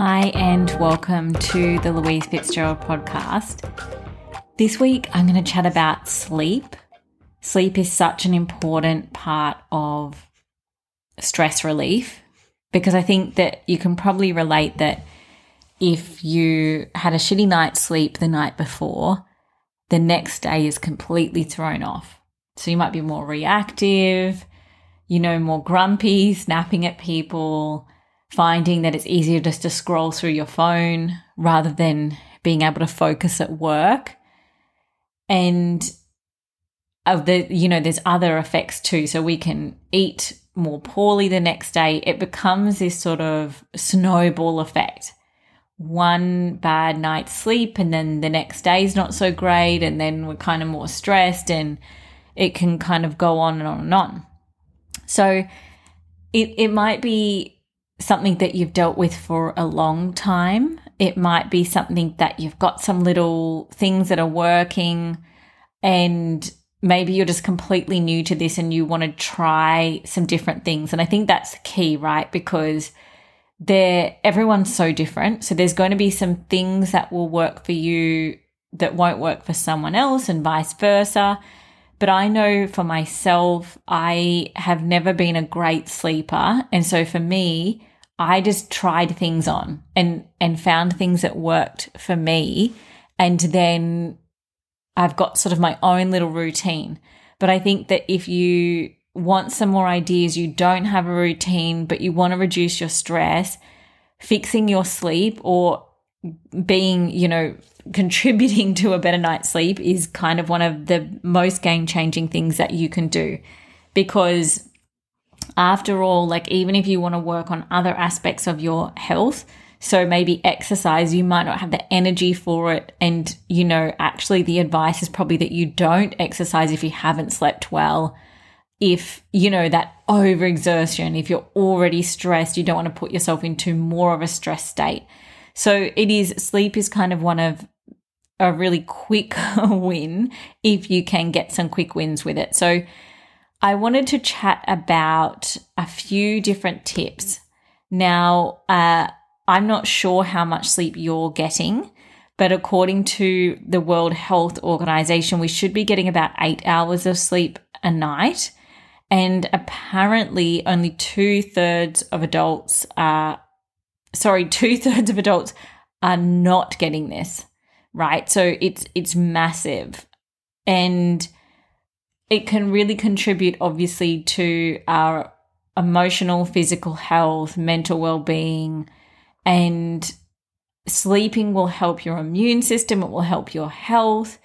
Hi, and welcome to the Louise Fitzgerald podcast. This week, I'm going to chat about sleep. Sleep is such an important part of stress relief because I think that you can probably relate that if you had a shitty night's sleep the night before, the next day is completely thrown off. So you might be more reactive, you know, more grumpy, snapping at people, finding that it's easier just to scroll through your phone rather than being able to focus at work. And of the, you know, there's other effects too. So we can eat more poorly the next day. It becomes this sort of snowball effect. One bad night's sleep, and then the next day is not so great, and then we're kind of more stressed, and it can kind of go on and on and on. So it, it might be something that you've dealt with for a long time. It might be something that you've got some little things that are working and maybe you're just completely new to this and you want to try some different things. And I think that's key, right? Because they're everyone's so different. So there's going to be some things that will work for you that won't work for someone else and vice versa. But I know for myself, I have never been a great sleeper. And so for me, I just tried things on and, and found things that worked for me. And then I've got sort of my own little routine. But I think that if you want some more ideas, you don't have a routine, but you want to reduce your stress, fixing your sleep or being, you know, contributing to a better night's sleep is kind of one of the most game changing things that you can do. Because after all, like, even if you want to work on other aspects of your health, so maybe exercise, you might not have the energy for it. And, you know, actually, the advice is probably that you don't exercise if you haven't slept well. If, you know, that overexertion, if you're already stressed, you don't want to put yourself into more of a stress state. So it is, sleep is kind of one of a really quick win if you can get some quick wins with it. So I wanted to chat about a few different tips. Now, uh, I'm not sure how much sleep you're getting, but according to the World Health Organization, we should be getting about eight hours of sleep a night. And apparently, only two thirds of adults are, sorry, two thirds of adults are not getting this right? So it's it's massive. And it can really contribute obviously to our emotional, physical health, mental well-being and sleeping will help your immune system, it will help your health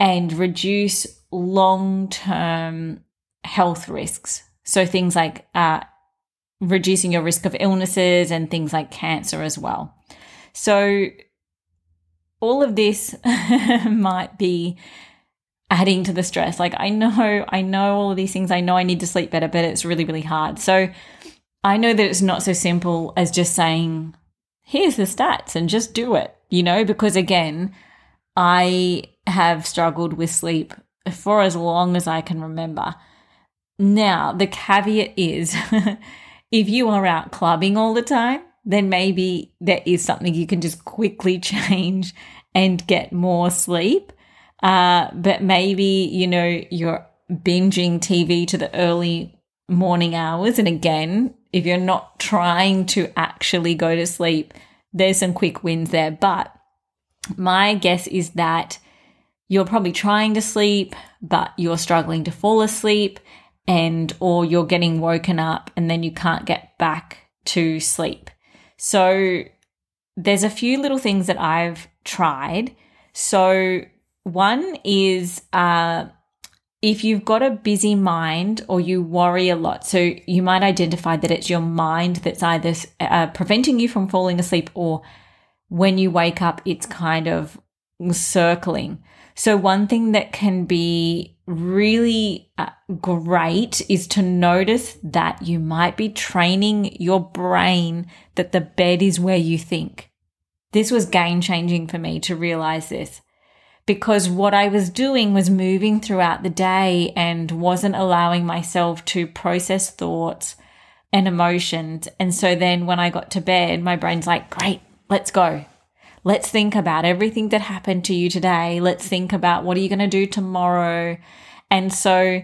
and reduce long-term health risks. So things like uh, reducing your risk of illnesses and things like cancer as well. So all of this might be adding to the stress. Like I know, I know all of these things. I know I need to sleep better, but it's really, really hard. So I know that it's not so simple as just saying, here's the stats and just do it, you know, because again, I have struggled with sleep for as long as I can remember. Now, the caveat is if you are out clubbing all the time, then maybe there is something you can just quickly change and get more sleep. Uh, but maybe, you know, you're binging TV to the early morning hours. And again, if you're not trying to actually go to sleep, there's some quick wins there. But my guess is that you're probably trying to sleep, but you're struggling to fall asleep and or you're getting woken up and then you can't get back to sleep. So there's a few little things that I've tried. So one is uh, if you've got a busy mind or you worry a lot, so you might identify that it's your mind that's either uh, preventing you from falling asleep or when you wake up, it's kind of circling. So, one thing that can be really uh, great is to notice that you might be training your brain that the bed is where you think. This was game changing for me to realize this because what I was doing was moving throughout the day and wasn't allowing myself to process thoughts and emotions. And so then when I got to bed, my brain's like, great, let's go. Let's think about everything that happened to you today. Let's think about what are you going to do tomorrow. And so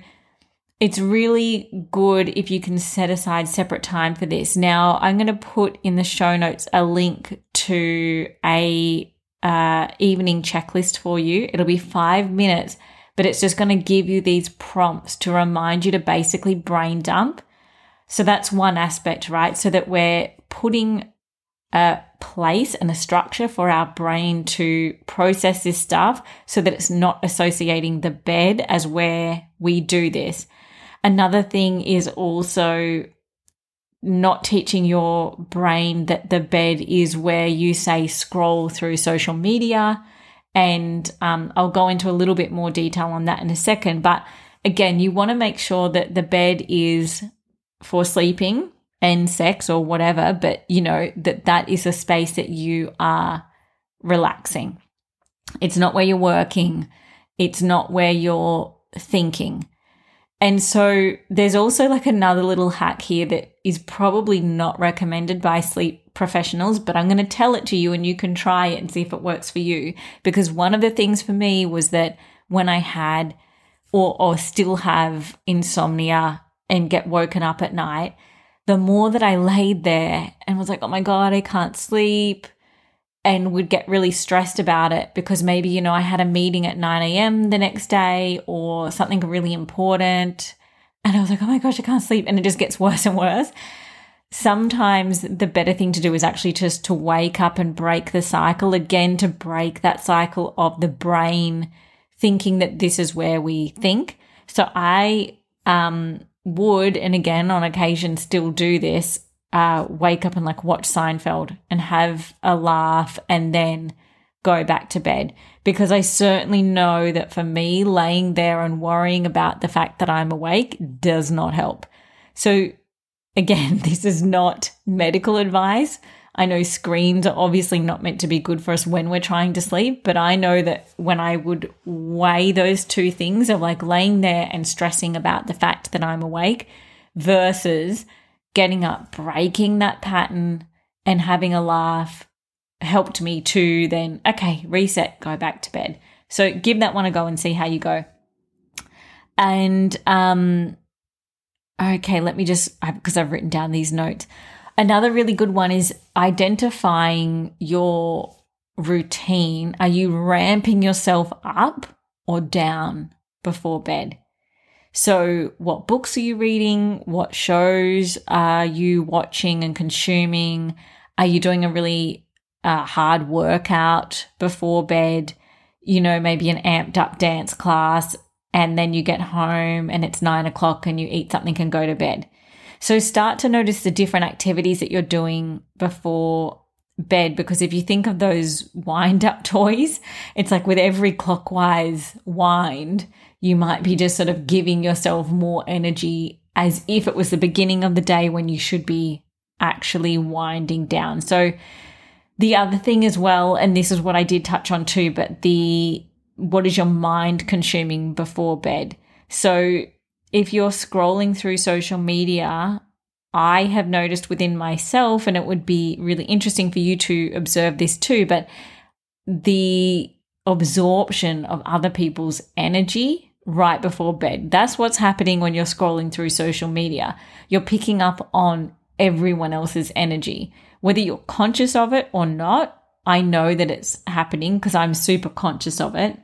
it's really good if you can set aside separate time for this. Now, I'm going to put in the show notes a link to a uh, evening checklist for you. It'll be five minutes, but it's just going to give you these prompts to remind you to basically brain dump. So that's one aspect, right? So that we're putting a place and a structure for our brain to process this stuff so that it's not associating the bed as where we do this. Another thing is also not teaching your brain that the bed is where you say scroll through social media. And um, I'll go into a little bit more detail on that in a second. But again, you want to make sure that the bed is for sleeping and sex or whatever, but you know, that that is a space that you are relaxing. It's not where you're working. It's not where you're thinking. And so there's also like another little hack here that is probably not recommended by sleep professionals, but I'm going to tell it to you and you can try it and see if it works for you. Because one of the things for me was that when I had or, or still have insomnia and get woken up at night, the more that I laid there and was like, oh my God, I can't sleep and would get really stressed about it because maybe, you know, I had a meeting at 9 a.m. the next day or something really important. And I was like, oh my gosh, I can't sleep. And it just gets worse and worse. Sometimes the better thing to do is actually just to wake up and break the cycle again, to break that cycle of the brain thinking that this is where we think. So I um, would, and again, on occasion, still do this uh, wake up and like watch Seinfeld and have a laugh and then go back to bed. Because I certainly know that for me, laying there and worrying about the fact that I'm awake does not help. So, again, this is not medical advice. I know screens are obviously not meant to be good for us when we're trying to sleep, but I know that when I would weigh those two things of like laying there and stressing about the fact that I'm awake versus getting up, breaking that pattern, and having a laugh helped me to then, okay, reset, go back to bed. So give that one a go and see how you go. And, um, okay, let me just, because I've written down these notes. Another really good one is identifying your routine. Are you ramping yourself up or down before bed? So, what books are you reading? What shows are you watching and consuming? Are you doing a really uh, hard workout before bed? You know, maybe an amped up dance class, and then you get home and it's nine o'clock and you eat something and go to bed. So, start to notice the different activities that you're doing before bed because if you think of those wind up toys, it's like with every clockwise wind, you might be just sort of giving yourself more energy as if it was the beginning of the day when you should be actually winding down. So, the other thing as well, and this is what I did touch on too, but the what is your mind consuming before bed? So, if you're scrolling through social media, I have noticed within myself, and it would be really interesting for you to observe this too, but the absorption of other people's energy right before bed. That's what's happening when you're scrolling through social media. You're picking up on everyone else's energy. Whether you're conscious of it or not, I know that it's happening because I'm super conscious of it.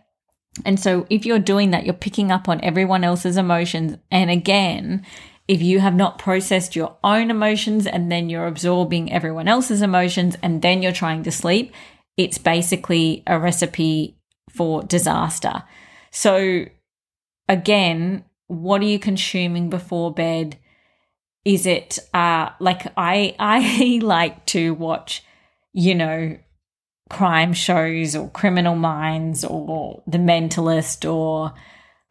And so if you're doing that, you're picking up on everyone else's emotions. And again, if you have not processed your own emotions and then you're absorbing everyone else's emotions and then you're trying to sleep, it's basically a recipe for disaster. So again, what are you consuming before bed? Is it uh like I I like to watch, you know, crime shows or criminal minds or the mentalist or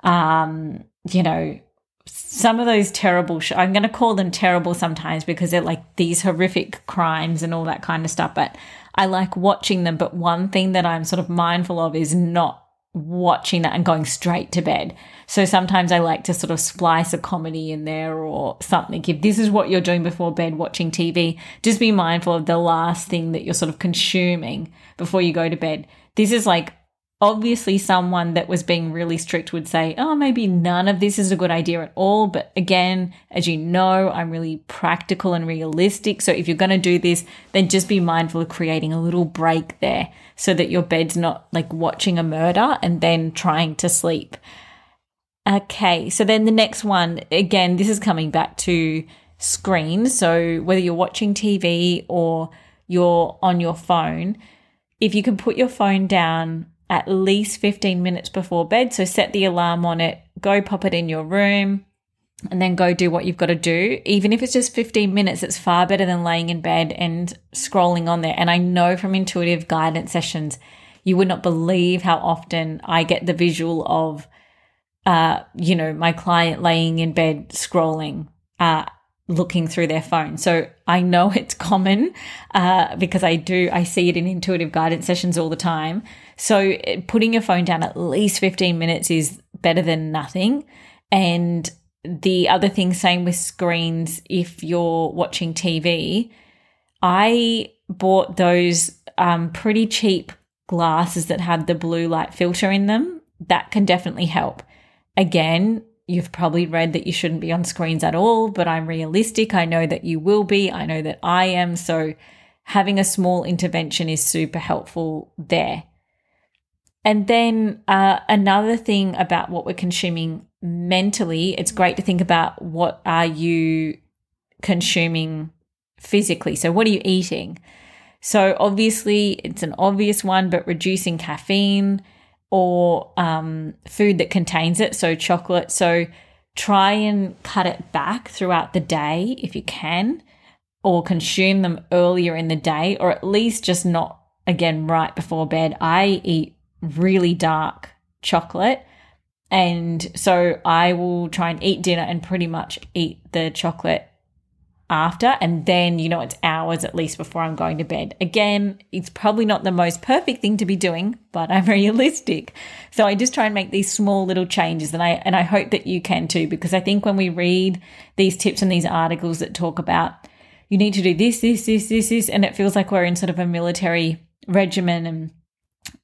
um you know some of those terrible sh- i'm going to call them terrible sometimes because they're like these horrific crimes and all that kind of stuff but i like watching them. But one thing that i'm sort of mindful of is not watching that and going straight to bed. So sometimes I like to sort of splice a comedy in there or something. If this is what you're doing before bed, watching TV, just be mindful of the last thing that you're sort of consuming before you go to bed. This is like obviously someone that was being really strict would say, oh, maybe none of this is a good idea at all. But again, as you know, I'm really practical and realistic. So if you're going to do this, then just be mindful of creating a little break there so that your bed's not like watching a murder and then trying to sleep. Okay. So then the next one, again, this is coming back to screen. So whether you're watching TV or you're on your phone, if you can put your phone down at least 15 minutes before bed. So set the alarm on it, go pop it in your room, and then go do what you've got to do. Even if it's just 15 minutes, it's far better than laying in bed and scrolling on there. And I know from intuitive guidance sessions, you would not believe how often I get the visual of, uh, you know, my client laying in bed scrolling, uh, looking through their phone. So I know it's common uh, because I do, I see it in intuitive guidance sessions all the time. So eh, putting your phone down at least 15 minutes is better than nothing. And the other thing, same with screens, if you're watching TV, I bought those um, pretty cheap glasses that had the blue light filter in them. That can definitely help. Again, you've probably read that you shouldn't be on screens at all, but I'm realistic. I know that you will be. I know that I am. So having a small intervention is super helpful there. And then uh, another thing about what we're consuming mentally, it's great to think about what are you consuming physically. So what are you eating? So obviously it's an obvious one, but reducing caffeine or um, food that contains it, so chocolate. So try and cut it back throughout the day if you can, or consume them earlier in the day, or at least just not again right before bed. I eat really dark chocolate. And so I will try and eat dinner and pretty much eat the chocolate after. And then, you know, it's hours at least before I'm going to bed. Again, it's probably not the most perfect thing to be doing, but I'm realistic. So I just try and make these small little changes. And I, and I hope that you can too, because I think when we read these tips and these articles that talk about, you need to do this, this, this, this, this, and it feels like we're in sort of a military regimen and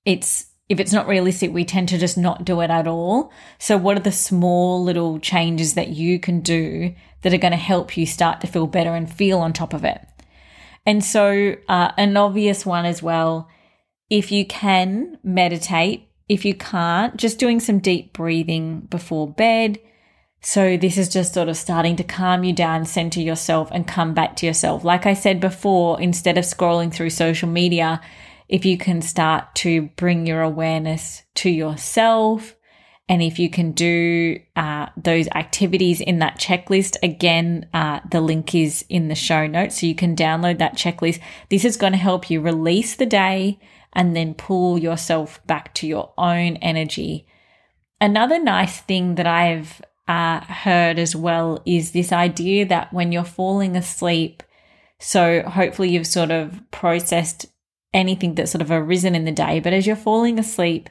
it's if it's not realistic, we tend to just not do it at all. So, what are the small little changes that you can do that are going to help you start to feel better and feel on top of it? And so, uh, an obvious one as well if you can meditate, if you can't, just doing some deep breathing before bed. So, this is just sort of starting to calm you down, center yourself, and come back to yourself. Like I said before, instead of scrolling through social media, if you can start to bring your awareness to yourself, and if you can do uh, those activities in that checklist, again, uh, the link is in the show notes. So you can download that checklist. This is going to help you release the day and then pull yourself back to your own energy. Another nice thing that I've uh, heard as well is this idea that when you're falling asleep, so hopefully you've sort of processed anything that's sort of arisen in the day. But as you're falling asleep,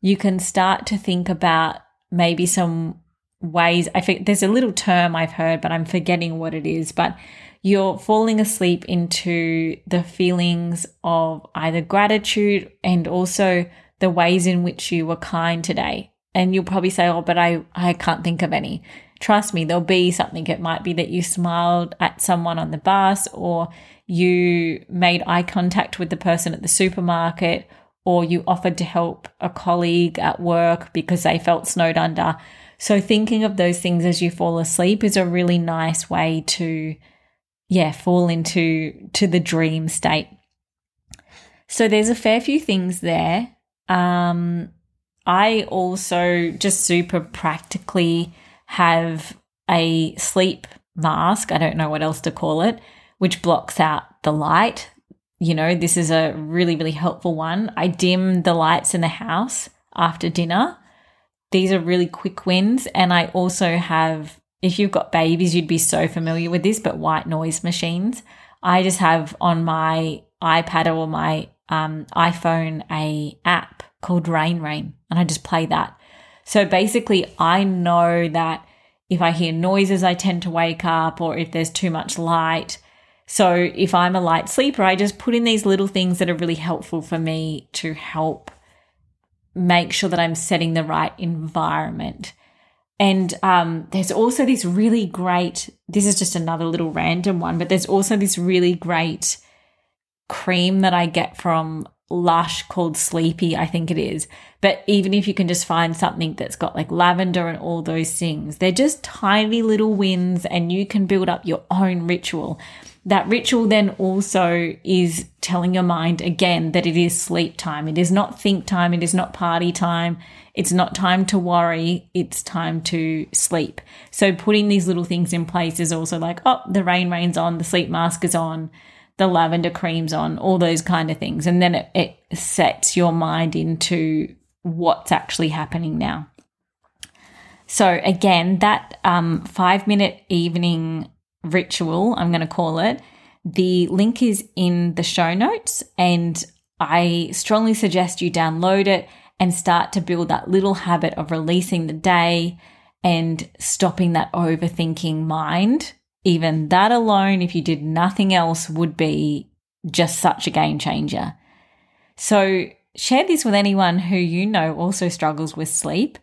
you can start to think about maybe some ways. I think there's a little term I've heard, but I'm forgetting what it is. But you're falling asleep into the feelings of either gratitude and also the ways in which you were kind today. And you'll probably say, Oh, but I, I can't think of any. Trust me, there'll be something. It might be that you smiled at someone on the bus or you made eye contact with the person at the supermarket, or you offered to help a colleague at work because they felt snowed under. So thinking of those things as you fall asleep is a really nice way to yeah, fall into to the dream state. So there's a fair few things there. Um I also just super practically have a sleep mask. I don't know what else to call it which blocks out the light. You know, this is a really, really helpful one. I dim the lights in the house after dinner. These are really quick wins. And I also have, if you've got babies, you'd be so familiar with this, but white noise machines. I just have on my iPad or my um, iPhone a app called Rain Rain, and I just play that. So basically, I know that if I hear noises, I tend to wake up, or if there's too much light. So if I'm a light sleeper, I just put in these little things that are really helpful for me to help make sure that I'm setting the right environment. And um, there's also this really great, this is just another little random one, but there's also this really great cream that I get from Lush called Sleepy, I think it is. But even if you can just find something that's got like lavender and all those things, they're just tiny little wins and you can build up your own ritual. That ritual then also is telling your mind again that it is sleep time. It is not think time. It is not party time. It's not time to worry. It's time to sleep. So putting these little things in place is also like, oh, the rain rain's on, the sleep mask is on the lavender creams on, all those kind of things. And then it, it sets your mind into what's actually happening now. So, again, that um, five minute evening ritual, I'm going to call it, the link is in the show notes. And I strongly suggest you download it and start to build that little habit of releasing the day and stopping that overthinking mind even that alone, if you did nothing else, would be just such a game changer. So, share this with anyone who you know also struggles with sleep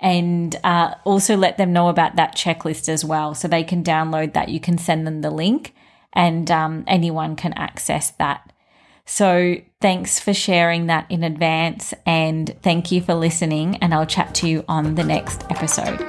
and uh, also let them know about that checklist as well so they can download that. You can send them the link and um, anyone can access that. So, thanks for sharing that in advance and thank you for listening. And I'll chat to you on the next episode.